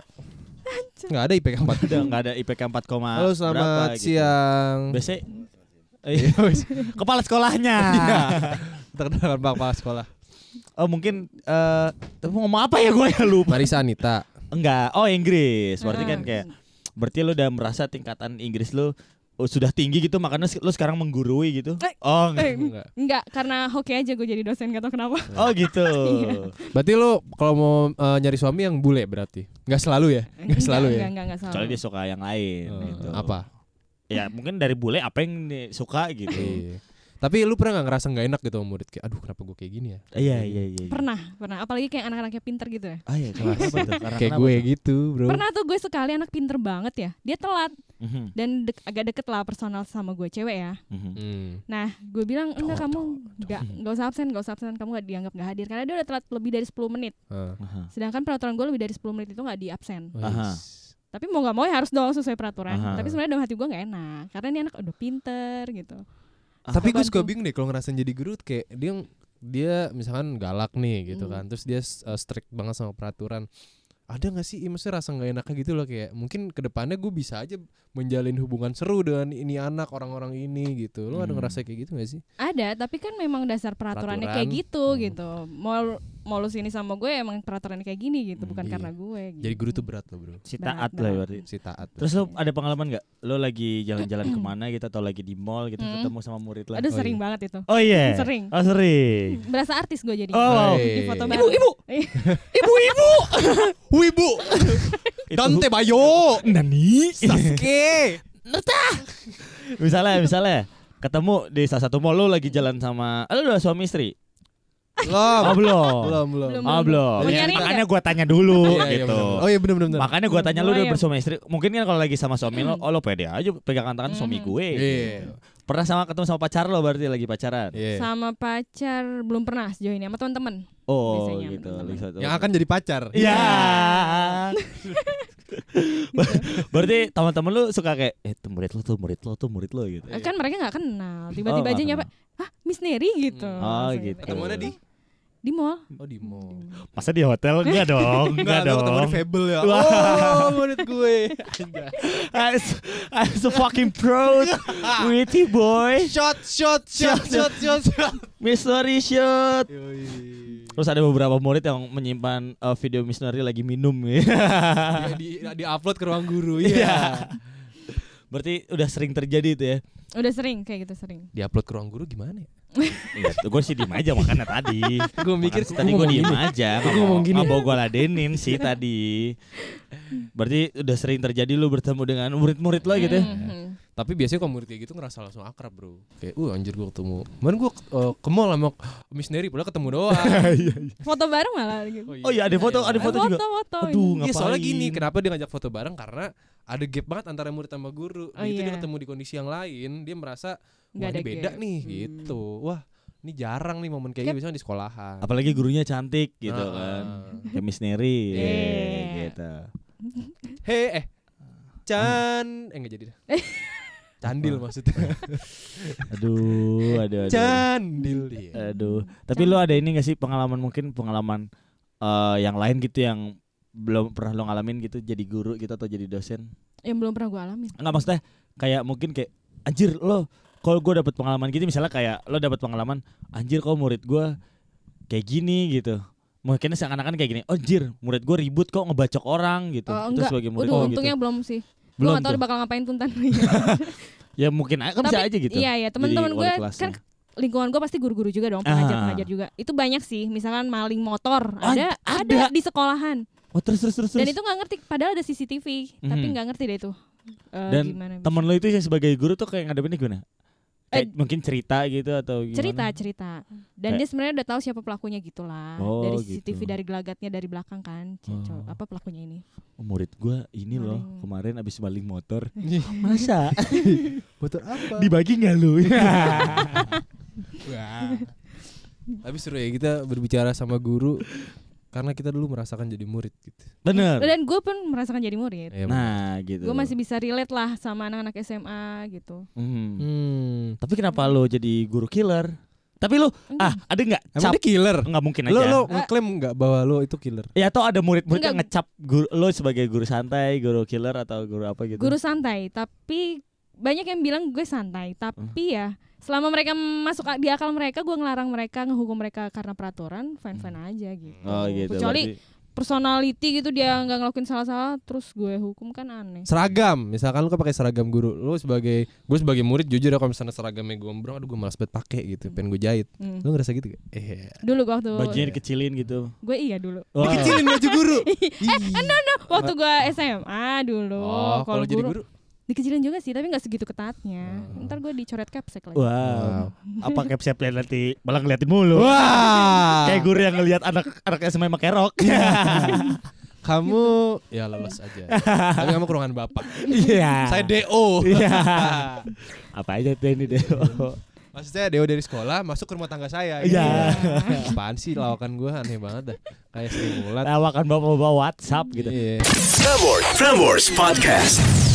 Nggak ada IPK empat. Udah enggak ada IPK 4, koma Halo berapa selamat gitu. siang. Biasanya Eh, [LAUGHS] kepala sekolahnya. Kenalan Pak Kepala Sekolah. oh mungkin eh tapi mau ngomong apa ya gue ya lupa. Marisa Anita. Enggak. Oh Inggris. Berarti kan Ah. kayak berarti lu udah merasa tingkatan Inggris lu oh, sudah tinggi gitu makanya lu sekarang menggurui gitu. Eh, Oh, enggak. Eh, Enggak. enggak, karena hoki aja gue jadi dosen gak tau kenapa. oh gitu. [LAUGHS] Iya. Berarti lu kalau mau eh, nyari suami yang bule berarti. Nggak selalu ya? Nggak selalu ya? Enggak, enggak, enggak selalu. Soalnya dia suka yang lain Eh, gitu. Apa? Ya mungkin dari bule apa yang suka gitu. Iya. Tapi lu pernah nggak ngerasa nggak enak gitu sama murid kayak aduh kenapa gue kayak gini ya? Iya iya iya. iya. Pernah, pernah. Apalagi kayak anak-anaknya pinter gitu ya. Ah iya? [LAUGHS] Karena kayak gue tuh? gitu, Bro. Pernah tuh gue sekali anak pinter banget ya. Dia telat Mhm, dan dek- agak deket lah personal sama gue cewek ya. mhm. Hmm. Nah, gue bilang enggak kamu enggak enggak usah absen, enggak usah absen, kamu enggak dianggap enggak hadir karena dia udah telat lebih dari 10 menit. Aha. Sedangkan peraturan gue lebih dari 10 menit itu enggak di absen. Aha. Tapi mau nggak mau ya harus dong sesuai peraturan. Aha. Tapi sebenarnya dalam hati gue nggak enak karena ini anak udah pinter gitu. Tapi gue suka bingung deh kalau ngerasain jadi guru kayak dia dia misalkan galak nih gitu Hmm. kan. Terus dia uh, strict banget sama peraturan. Ada gak sih, iya, maksudnya rasa nggak enaknya gitu loh kayak mungkin ke depannya gue bisa aja menjalin hubungan seru dengan ini anak orang-orang ini gitu. Lo ada Hmm. ngerasa kayak gitu gak sih? Ada, tapi kan memang dasar peraturannya Peraturan. kayak gitu Hmm. gitu. Mau mau lu sini sama gue emang peraturannya kayak gini gitu, Hmm, bukan iya. karena gue. Gitu. Jadi guru tuh berat loh bro. Si taat lah berarti. Si taat. Terus lo ada pengalaman nggak? Lo lagi jalan-jalan [CLEARS THROAT] ke mana gitu atau lagi di mall gitu Hmm. ketemu sama murid lah? Aduh Oh, sering iya. banget itu. Oh iya. Sering. Oh sering. [CLEARS THROAT] Berasa artis gue jadi. Oh. Di foto Ibu, bareng. ibu. [LAUGHS] Ibu-ibu. [LAUGHS] Wibu. [LAUGHS] Dante Bayo. Nani? Sasuke. misalnya misalnya ketemu di salah satu mall lo lagi jalan sama lo udah suami istri? Belum. Oh belum. Belum, belum. Belum. Oh belum. Mau Ya, makanya gua tanya dulu Iya, iya, gitu. bener. Oh iya benar benar. Makanya gua tanya lu Oh, udah iya. bersama istri. Mungkin kan kalau lagi sama suami lo, oh lo pede aja pegang tangan suami gue. Iya. Pernah sama ketemu sama pacar lo berarti lagi pacaran? Iya. Sama pacar belum pernah sejauh ini sama teman-teman. Oh Biasanya gitu. satu- Yang akan jadi pacar. Iya. [LAUGHS] Berarti teman-teman lu suka kayak eh tuh murid lo tuh murid lo tuh murid lo gitu. Iya. Kan mereka nggak kenal. Tiba-tiba Oh, aja nyapa, "Ah, Miss Neri" gitu. Oh, Langsung gitu. Ketemuannya di? Di mall. Oh di mall. Masa di hotel [LAUGHS] enggak dong? Enggak ketemu dong. di Fable ya. Wah. Oh, murid gue. [LAUGHS] I'm so, I'm so fucking proud with you boy. shot, shot, shot, shot, shot, shot. Mystery shot. Terus ada beberapa murid yang menyimpan uh, video Missionary lagi minum ya. Dia [LAUGHS] di, di upload ke ruang guru. Iya. Berarti udah sering terjadi itu ya. Udah sering kayak gitu sering. Di upload ke ruang guru gimana ya? Iya, gue sih diem aja makanya tadi. [LAUGHS] Gue mikir Makanya tadi gue diem aja. Gua ngomong gini. Mau gue ladenin sih tadi. Berarti udah sering terjadi lu bertemu dengan murid-murid lo gitu ya. Mhm. Tapi biasanya kalau murid kayak gitu ngerasa langsung akrab bro Kayak uh anjir gue ketemu Kemarin gue uh, ke mall sama Miss Neri Padahal ketemu doang [LAUGHS] Foto bareng malah gitu. Oh iya ada foto, ada foto juga. Foto-foto. Aduh, Iya soalnya ngapain? gini Kenapa dia ngajak foto bareng Karena ada gap banget antara murid sama guru Oh, dia iya. ketemu di kondisi yang lain Dia merasa Nggak Wah ada ini beda gap. nih Hmm. gitu Wah ini jarang nih momen kayak gini Biasanya di sekolahan Apalagi gurunya cantik gitu Ah. kan. Kayak Miss Neri Iya. eh, gitu. Hei eh Chan Eh nggak jadi dah [LAUGHS] Candil maksudnya [LAUGHS] Aduh, aduh, aduh. Candil iya. Aduh. Tapi lu ada ini gak sih pengalaman mungkin pengalaman eh, yang lain gitu yang belum pernah lo ngalamin gitu jadi guru gitu atau jadi dosen? Yang belum pernah gue alamin. Enggak maksudnya kayak mungkin kayak anjir lo kalau gue dapet pengalaman gitu misalnya kayak lo dapet pengalaman anjir kok murid gue kayak gini gitu mungkin seakan-akan kayak gini oh anjir murid gue ribut kok ngebacok orang gitu Oh, itu enggak. sebagai murid Udah lo untungnya gitu belum sih. Belum gak tau bakal ngapain tuntan. [LAUGHS] ya mungkin kan bisa aja gitu Iya, iya. Teman-teman gue kan lingkungan gue pasti guru-guru juga dong, Ah. pengajar-pengajar juga. Itu banyak sih, misalkan maling motor, Ah, ada, ada. ada di sekolahan. oh terus terus terus, Dan itu nggak ngerti, padahal ada CCTV, tapi Mhm. nggak ngerti deh itu. eh, Dan gimana temen lo itu yang sebagai guru tuh kayak ngadepinnya gimana Kayak mungkin cerita gitu atau gimana? cerita cerita dan Kayak- dia sebenarnya udah tahu siapa pelakunya gitulah Oh, dari gitu. CCTV dari gelagatnya dari belakang kan c- Oh. apa pelakunya ini Oh, murid gua ini loh Maling. kemarin abis maling motor. [LAUGHS] Masa? [LAUGHS] Motor apa? Dibagi nggak lu? [LAUGHS] Wah. Tapi seru ya kita berbicara sama guru karena kita dulu merasakan jadi murid gitu. Bener. dan gue pun merasakan jadi murid Ya, Nah gitu. gue masih bisa relate lah sama anak-anak SMA gitu Hmm. Hmm. Tapi kenapa lo jadi guru killer? Tapi lo ah ada nggak Emang cap? dia killer? Nggak mungkin Lo aja. lo ngeklaim nggak bahwa lo itu killer? Ya atau ada murid-murid yang Enggak. ngecap guru, lo sebagai guru santai, guru killer atau guru apa gitu? guru santai tapi banyak yang bilang gue santai tapi ya selama mereka masuk di akal mereka gue ngelarang mereka ngehukum mereka karena peraturan fine fine aja gitu Oh gitu. kecuali berarti- personality gitu dia nggak ngelakuin salah-salah terus gue hukum kan aneh Seragam, misalkan lu pakai seragam guru, lu sebagai gue sebagai murid jujur ya kalau misalnya seragamnya gombrong, aduh gue malas banget pakai gitu, pengen gue jahit. Hmm. Lu ngerasa gitu gak? Eh, dulu gua waktu bajunya dikecilin gitu. gue iya dulu Wow. dikecilin baju guru. [LAUGHS] waktu gue SMA dulu Oh, kalau jadi guru? Dikecilin juga sih tapi nggak segitu ketatnya ntar gue dicoret capsek lagi Wow. [LAUGHS] Apa capsnya nanti malah ngeliatin mulu. Wah. Kayak guru yang ngeliat anak anak SMA pakai rok. [LAUGHS] kamu ya lolos aja. Tapi kamu kurungan bapak. Iya. Saya DO. Iya. [LAUGHS] Apa aja tuh ini deh. Maksudnya DO dari sekolah masuk ke rumah tangga saya. Iya. Apaan sih lawakan gue aneh banget dah. Kayak Sri Mulat. Tawakan bapak-bapak WhatsApp gitu. Iya. Prambors, Prambors Podcast.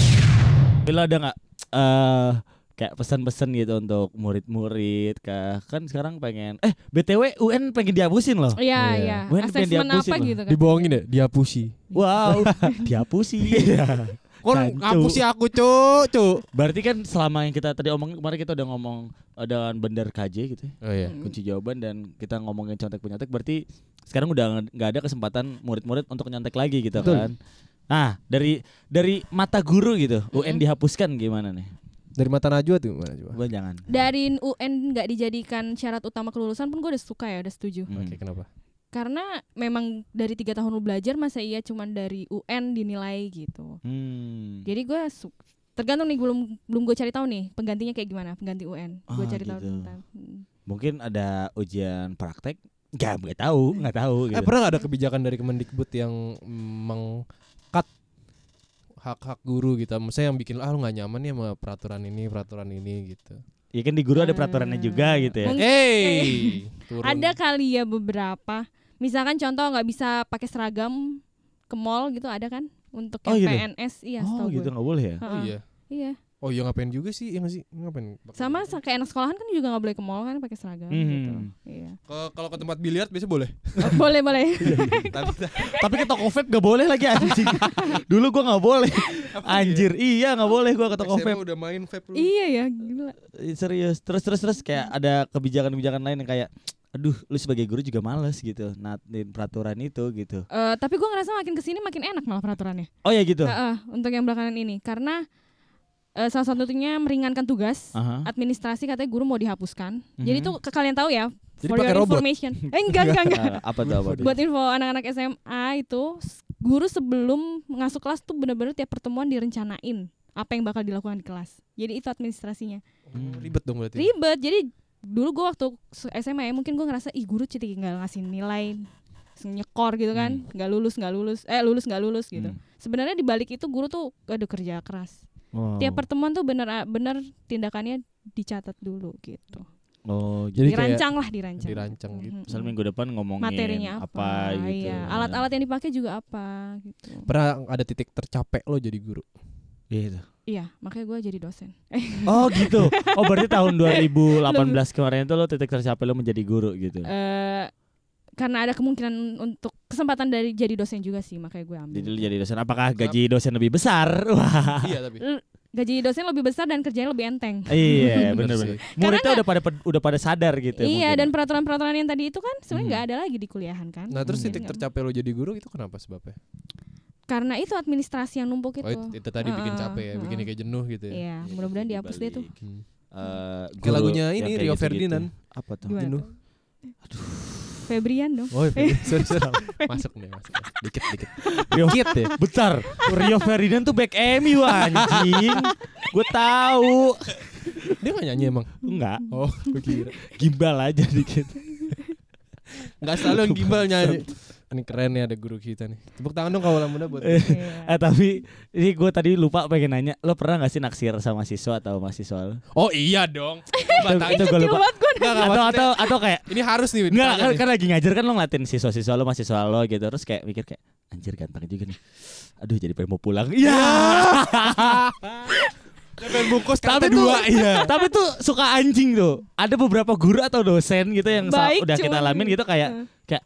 Bila ada nggak eh kayak pesan-pesan gitu untuk murid-murid kah? Kan sekarang pengen eh BTW UN pengen dihapusin loh. iya Iya. iya Gue kan pengen dihapusin apa loh. gitu kan Dibohongin ya, dihapusi. Wow, [LAUGHS] dihapusin. Kok Cancu. ngapusi aku, Cuk, Cuk. Berarti kan selama yang kita tadi omongin kemarin kita udah ngomong dengan benar KJ gitu ya. Oh iya. kunci jawaban dan kita ngomongin contek penyontek berarti sekarang udah nggak ada kesempatan murid-murid untuk nyontek lagi gitu Betul. kan. Nah, dari dari mata guru gitu, UN dihapuskan gimana nih? Dari mata Najwa tuh gimana coba? Coba jangan. dari UN nggak dijadikan syarat utama kelulusan pun gue udah suka ya udah setuju Hmm. Oke, kenapa? karena memang dari tiga tahun lu belajar masa iya cuman dari UN dinilai gitu Hmm. jadi gue su- tergantung nih belum belum gue cari tahu nih penggantinya kayak gimana pengganti UN gue Ah, cari tahu gitu. tentang Hmm. Mungkin ada ujian praktek? Nggak, nggak tahu, nggak tahu gitu. Eh pernah gak ada kebijakan dari Kemendikbud yang mengkat hak-hak guru gitu? Misalnya yang bikin ah lu gak nyaman nih sama peraturan ini, peraturan ini gitu. Ya kan di guru ada peraturannya juga gitu ya. Mungkin- Hey, [LAUGHS] turun. ada kali ya beberapa misalkan contoh nggak bisa pakai seragam ke mall gitu ada kan untuk Oh, yang gitu? PNS iya oh gitu gue. nggak boleh ya? Oh iya. iya Oh iya ngapain juga sih? Iya gak sih? Ngapain? sama sa- kayak anak sekolahan kan juga nggak boleh ke mall kan pakai seragam Hmm. gitu iya Ke- Kalau ke tempat biliar biasa boleh. boleh boleh [LAUGHS] Tapi [LAUGHS] Tapi ke toko vape gak boleh lagi anjing. [LAUGHS] Dulu gua nggak boleh. Anjir, iya nggak boleh gua ke toko vape. udah main vape lu. iya ya gila Serius. Terus terus terus kayak ada kebijakan-kebijakan lain yang kayak aduh lu sebagai guru juga males gitu natin peraturan itu gitu. Eh, tapi gue ngerasa makin ke sini makin enak malah peraturannya Oh ya gitu. Heeh, untuk yang belakangan ini karena eh, salah satunya meringankan tugas Aha. administrasi katanya guru mau dihapuskan jadi Mhm. tuh ke kalian tahu ya Jadi for pakai your robot? information eh enggak enggak enggak [LAUGHS] apa tuh apa tuh? buat info anak-anak SMA itu guru sebelum masuk kelas tuh bener-bener tiap pertemuan direncanain apa yang bakal dilakukan di kelas jadi itu administrasinya Oh, ribet dong berarti. ribet jadi dulu gue waktu s- SMA ya mungkin gue ngerasa ih guru jadi tinggal ngasih nilai nyekor gitu kan nggak lulus nggak lulus eh lulus nggak lulus gitu Hmm. sebenarnya di balik itu guru tuh aduh kerja keras Wow. tiap pertemuan tuh bener bener tindakannya dicatat dulu gitu Oh, jadi dirancang lah dirancang dirancang gitu. Misal minggu depan ngomongin materinya apa, gitu. iya alat-alat yang dipakai juga apa gitu Pernah ada titik tercapek lo jadi guru? Gitu. iya makanya gue jadi dosen [LAUGHS] Oh gitu. Oh berarti tahun [LAUGHS] 2018 kemarin itu lo titik tercapai lo menjadi guru gitu. eh, karena ada kemungkinan untuk kesempatan dari jadi dosen juga sih makanya gue ambil Jadi jadi dosen. Apakah gaji dosen lebih besar? [LAUGHS] Wah. iya tapi. Gaji dosen lebih besar dan kerjanya lebih enteng iya, [LAUGHS] sih. Muridnya udah pada udah pada sadar gitu. ya iya mungkin. dan peraturan-peraturan yang tadi itu kan sebenarnya Hmm. nggak ada lagi di kuliahan kan Nah terus Hmm. titik tercapai lo jadi guru itu kenapa sebabnya? karena itu administrasi yang numpuk itu Oh itu, itu tadi bikin Heeh, capek ya, bikin heeh. kayak jenuh gitu ya. iya mudah-mudahan dihapus deh tuh Hmm. Eh, lagunya ini, Rio. Ferdinand. Apa tuh? Jenuh. tuh? Febrian dong Oh iya, [LAUGHS] sorry, sorry. masuk nih, masuk. Dikit, dikit. Rio Dikit ya. Bentar, Rio Ferdinand tuh back MU anjing. Gue tahu. Dia gak nyanyi emang. Enggak, Oh, gue kira. gimbal aja dikit. Enggak selalu yang gimbal nyanyi. Ini keren ya ada guru kita nih. Tepuk tangan dong kawalan muda buat. Eh, Iya. eh tapi ini gue tadi lupa pengen nanya, lo pernah gak sih naksir sama siswa atau mahasiswa lo? Oh iya dong. Itu, itu gue lupa. Atau atau atau kayak ini harus nih. Ditanya kan, nih. kan lagi ngajar kan lo ngeliatin siswa-siswa lo, mahasiswa lo gitu Terus kayak mikir kayak Anjir ganteng juga nih Aduh jadi pengen mau pulang Iya [LAUGHS] Dia pengen bungkus Tapi kata tuh dua iya. Tapi tuh suka anjing tuh Ada beberapa guru atau dosen gitu Yang Baik, udah kita cuman- alamin gitu kayak. Kayak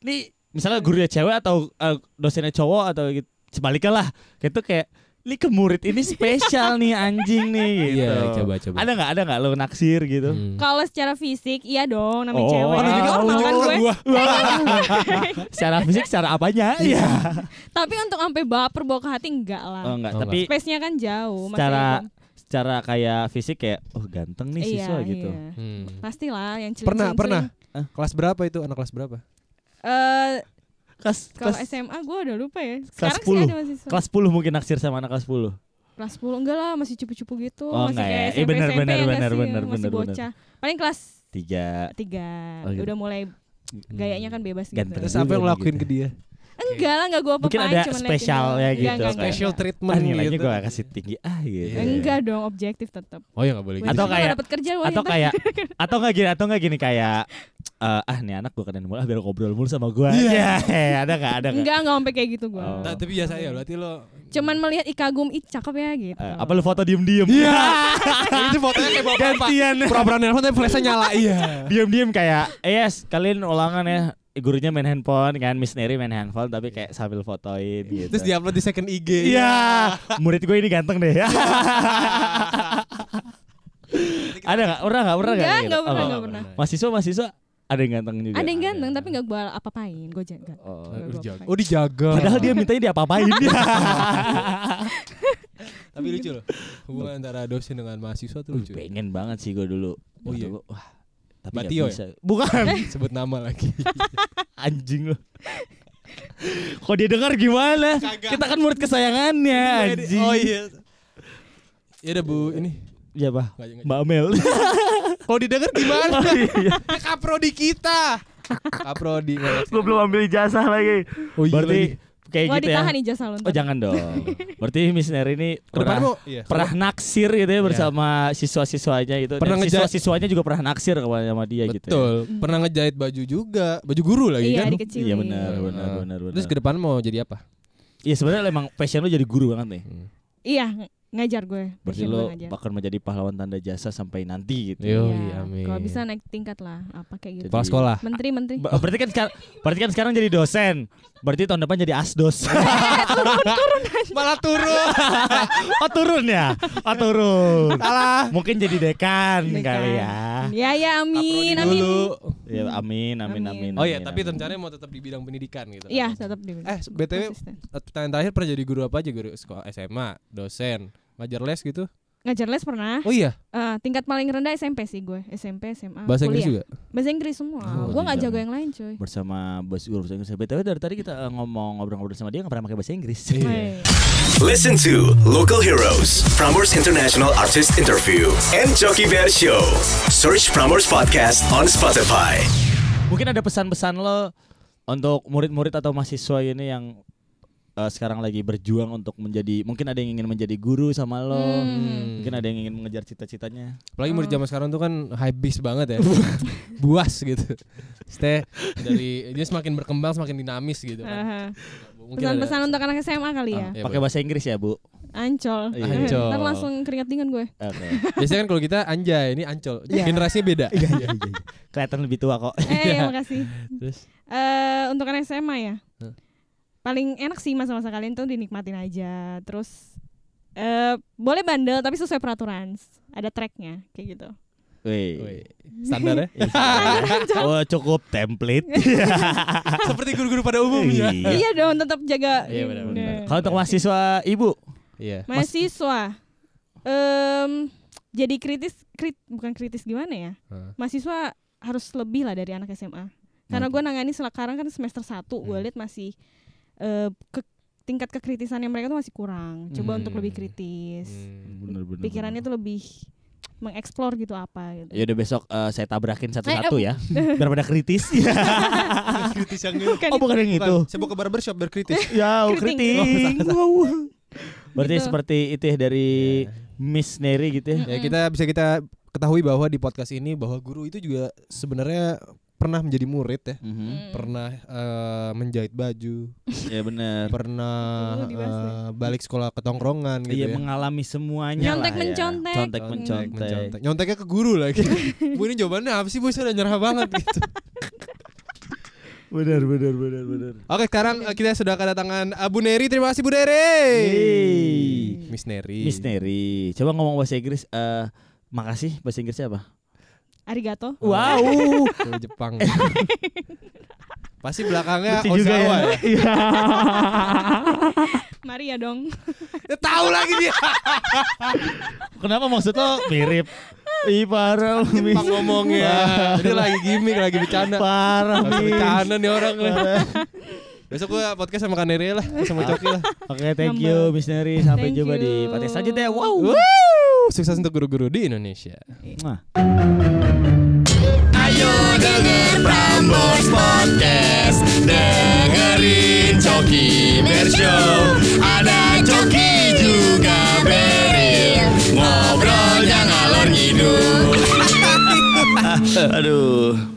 Nih misalnya gurunya cewek atau eh, dosennya cowok atau gitu Sebaliknya lah Gitu kayak Nih ke murid ini spesial nih anjing nih gitu Iya, coba coba. Ada gak ada gak lo naksir gitu Hmm. Kalau secara fisik iya dong namanya Oh, cewek. ada juga orang nunjuk gue. gua. [LAUGHS] Secara fisik secara apanya Iya Tapi untuk sampai baper bawa ke hati enggak lah. Oh enggak Oh, Tapi Space-nya kan jauh. masih secara secara kayak fisik kayak oh ganteng nih iya, siswa gitu. iya. Hmm. Pastilah yang cilik Pernah, pernah. Kelas berapa itu? Anak kelas berapa? Eh Kelas kalau kelas, SMA gue udah lupa ya. Sekarang sih 10. ada masih kelas 10 mungkin naksir sama anak kelas 10. kelas 10 enggak lah masih cupu-cupu gitu Oh, masih enggak kayak ya? Eh, SMP, bener, SMP bener, ya bener, sih? bener, masih bener, bener. bocah paling kelas 3 tiga Oh, gitu. udah mulai gayanya kan bebas gitu. Terus apa yang ngelakuin gitu. ke dia? Enggak lah enggak gue apa Mungkin ada spesialnya gitu, kayak- Special ah, treatment nilainya gitu. gue gak kasih tinggi ah gitu. Iya. enggak dong objektif tetap Oh ya nggak boleh gitu. Atau kayak- dapat kerja Atau kayak [LAUGHS] atau enggak gini atau enggak gini kayak eh, ah nih anak gue keren mulu ah, biar ngobrol mulu sama gue. Iya, [LAUGHS] ada enggak ada enggak? enggak enggak sampai kayak gitu gue Oh. Tapi biasa ya berarti lo cuman melihat ikagum ih cakep ya gitu Eh, apa lu foto diem-diem? Iya. [LAUGHS] itu fotonya kayak bapak Gantian. Pura-pura nelfon tapi flashnya nyala iya. Diem-diem kayak, eh yes, kalian ulangan ya. Gurunya main handphone kan, Miss Neri main handphone tapi kayak sambil fotoin gitu. Terus diupload di second IG. Iya, murid gue ini ganteng deh. [LAUGHS] ada nggak? Pernah nggak? Pernah enggak nggak? enggak gitu? pernah Oh, enggak pernah Mahasiswa mahasiswa ada yang ganteng juga. ada yang ganteng tapi enggak gue apa-apain gue jaga Oh. Nggak Oh, gua dijaga. Oh dijaga. Padahal dia mintanya dia apa-apain dia. [LAUGHS] Tapi lucu loh. Hubungan antara dosen dengan mahasiswa tuh lucu. Pengen banget sih gue dulu. Oh iya. Wah, tapi Batio ya? Bukan [LAUGHS] Sebut nama lagi. [LAUGHS] anjing lo. Kok dia dengar gimana? Kagak. Kita kan murid kesayangannya anjing. Oh iya. Ya udah Bu, ini. Iya, Pak. Mbak Mel. Kalau [LAUGHS] didengar gimana? Oh, iya. Ya, Kaprodi kita. Kaprodi nggak Gue belum ambil ijazah lagi. Oh iya Berarti lagi. Kayak Wah gitu ya. ditahan ijazah lu Oh jangan dong. [LAUGHS] Berarti Miss Neri ini pernah, iya. pernah naksir gitu ya bersama siswa-siswanya itu. Pernah siswa-siswanya juga pernah naksir kepada sama dia gitu. ya. Betul. Pernah ngejahit baju juga. Baju guru lagi iya kan. dikecilin Iya benar, benar, Heeh. benar, benar. Terus ke depan mau jadi apa? Iya sebenarnya emang passion lu jadi guru banget nih. iya ng- ngajar gue Berarti gue ngajar. akan menjadi pahlawan tanda jasa sampai nanti gitu. Yo, iya, amin. kalau bisa naik tingkat lah apa kayak gitu Kepala sekolah. menteri menteri Ba- berarti kan sekarang berarti kan sekarang jadi dosen. Berarti tahun depan jadi asdos. [LAUGHS] Malah turun. oh turun ya? Oh turun. Salah. Mungkin jadi dekan, Dekan. kali ya. ya ya amin amin dulu. Ya amin, amin, Amin. amin. Oh iya, amin, tapi amin. rencananya mau tetap di bidang pendidikan gitu. iya tetap di Eh, BTW pertanyaan terakhir pernah jadi guru apa aja? Guru sekolah SMA, dosen, ngajar les gitu? Ngajar les pernah Oh iya, Eh, tingkat paling rendah SMP sih gue SMP SMA bahasa Inggris kuliah. juga. bahasa Inggris semua Oh, gue nggak tidak. jago yang lain coy bersama bos guru bahasa Inggris. BTW dari tadi kita eh, ngomong ngobrol-ngobrol sama dia nggak pernah pakai bahasa Inggris. Iya. Listen to Local Heroes, Prambors International Artist Interview, and Jockey Bear Show. Search Prambors Podcast on Spotify. Mungkin ada pesan-pesan lo untuk murid-murid atau mahasiswa ini yang eh, sekarang lagi berjuang untuk menjadi mungkin ada yang ingin menjadi guru sama lo. Hmm. Mungkin ada yang ingin mengejar cita-citanya. Apalagi murid Oh. zaman sekarang tuh kan high beast banget ya. [LAUGHS] [LAUGHS] Buas gitu. Stay dari dia semakin berkembang semakin dinamis gitu kan. Pesan-pesan untuk anak SMA kali ya Ya, pakai bahasa Inggris ya, Bu. ancol Iya. Ancol. ntar langsung keringat dingin gue Oke. [LAUGHS] Biasanya kan kalau kita anjay, ini ancol. Iya. Generasinya beda. Iya, iya, iya. Kelihatan lebih tua kok. eh ya makasih Terus Eh untuk anak SMA ya. Paling enak sih masa-masa kalian tuh dinikmatin aja terus eh boleh bandel tapi sesuai peraturan ada tracknya kayak gitu Wih. Standar ya. [LAUGHS] Oh cukup template. [LAUGHS] Seperti guru-guru pada umumnya. Iya. iya dong tetap jaga Iya, benar-benar. Kalau untuk mahasiswa ibu, Iya. mahasiswa em jadi kritis krit, bukan kritis gimana ya mahasiswa harus lebih lah dari anak SMA karena gue nangani sekarang kan semester 1 gue Hmm. lihat masih eh, ke, tingkat kekritisannya mereka tuh masih kurang coba Hmm. untuk lebih kritis Hmm. bener-bener. pikirannya tuh lebih mengeksplor gitu apa gitu. Ya udah besok eh, saya tabrakin Eh, satu-satu ya. [LAUGHS] Biar pada kritis. [LAUGHS] kritis yang Bukan oh bukan yang itu. Saya mau ke barbershop biar kritis. [LAUGHS] Ya, kriting. Wow. Berarti Gitu. seperti itu ya dari Miss Neri gitu ya. Ya kita bisa kita ketahui bahwa di podcast ini bahwa guru itu juga sebenarnya pernah menjadi murid ya. Mhm. Hmm. Pernah eh, menjahit baju, Ya benar. pernah ya. eh, balik sekolah ke tongkrongan gitu Iya ya. mengalami semuanya Nyontek lah ya. mencontek. Contek Nyontek, mencontek. mencontek. Nyonteknya ke guru lagi. [LAUGHS] Bu ini jawabannya apa sih? Bu saya udah nyerah banget gitu. [LAUGHS] Benar benar benar benar. Oke, sekarang eh, kita sudah kedatangan Abu Neri. Terima kasih Bu Neri. Miss Neri. Miss Neri. Coba ngomong bahasa Inggris eh makasih bahasa Inggrisnya apa? Arigato. Wow. Kalau Jepang. [LAUGHS] Pasti belakangnya Lucu juga ya. ya. Iya. [LAUGHS] Mari ya dong. Ya, tahu lagi dia. Kenapa maksud lo mirip? [LAUGHS] Ih parah. Jepang ngomongnya. Dia lagi gimmick, lagi bercanda. Parah Miss. bercanda nih orang. Besok gua podcast sama Kaneri lah, sama Coki lah. Oke, thank you Miss Neri. Sampai Thank jumpa di you. podcast selanjutnya. Wow. Woo! Sukses untuk guru-guru di Indonesia. Mwah. Denger Prambors Podcast. Dengerin Coki Bershow Ada Coki juga Beril. Ngobrolnya ngalor ngidul. [LAUGHS] Aduh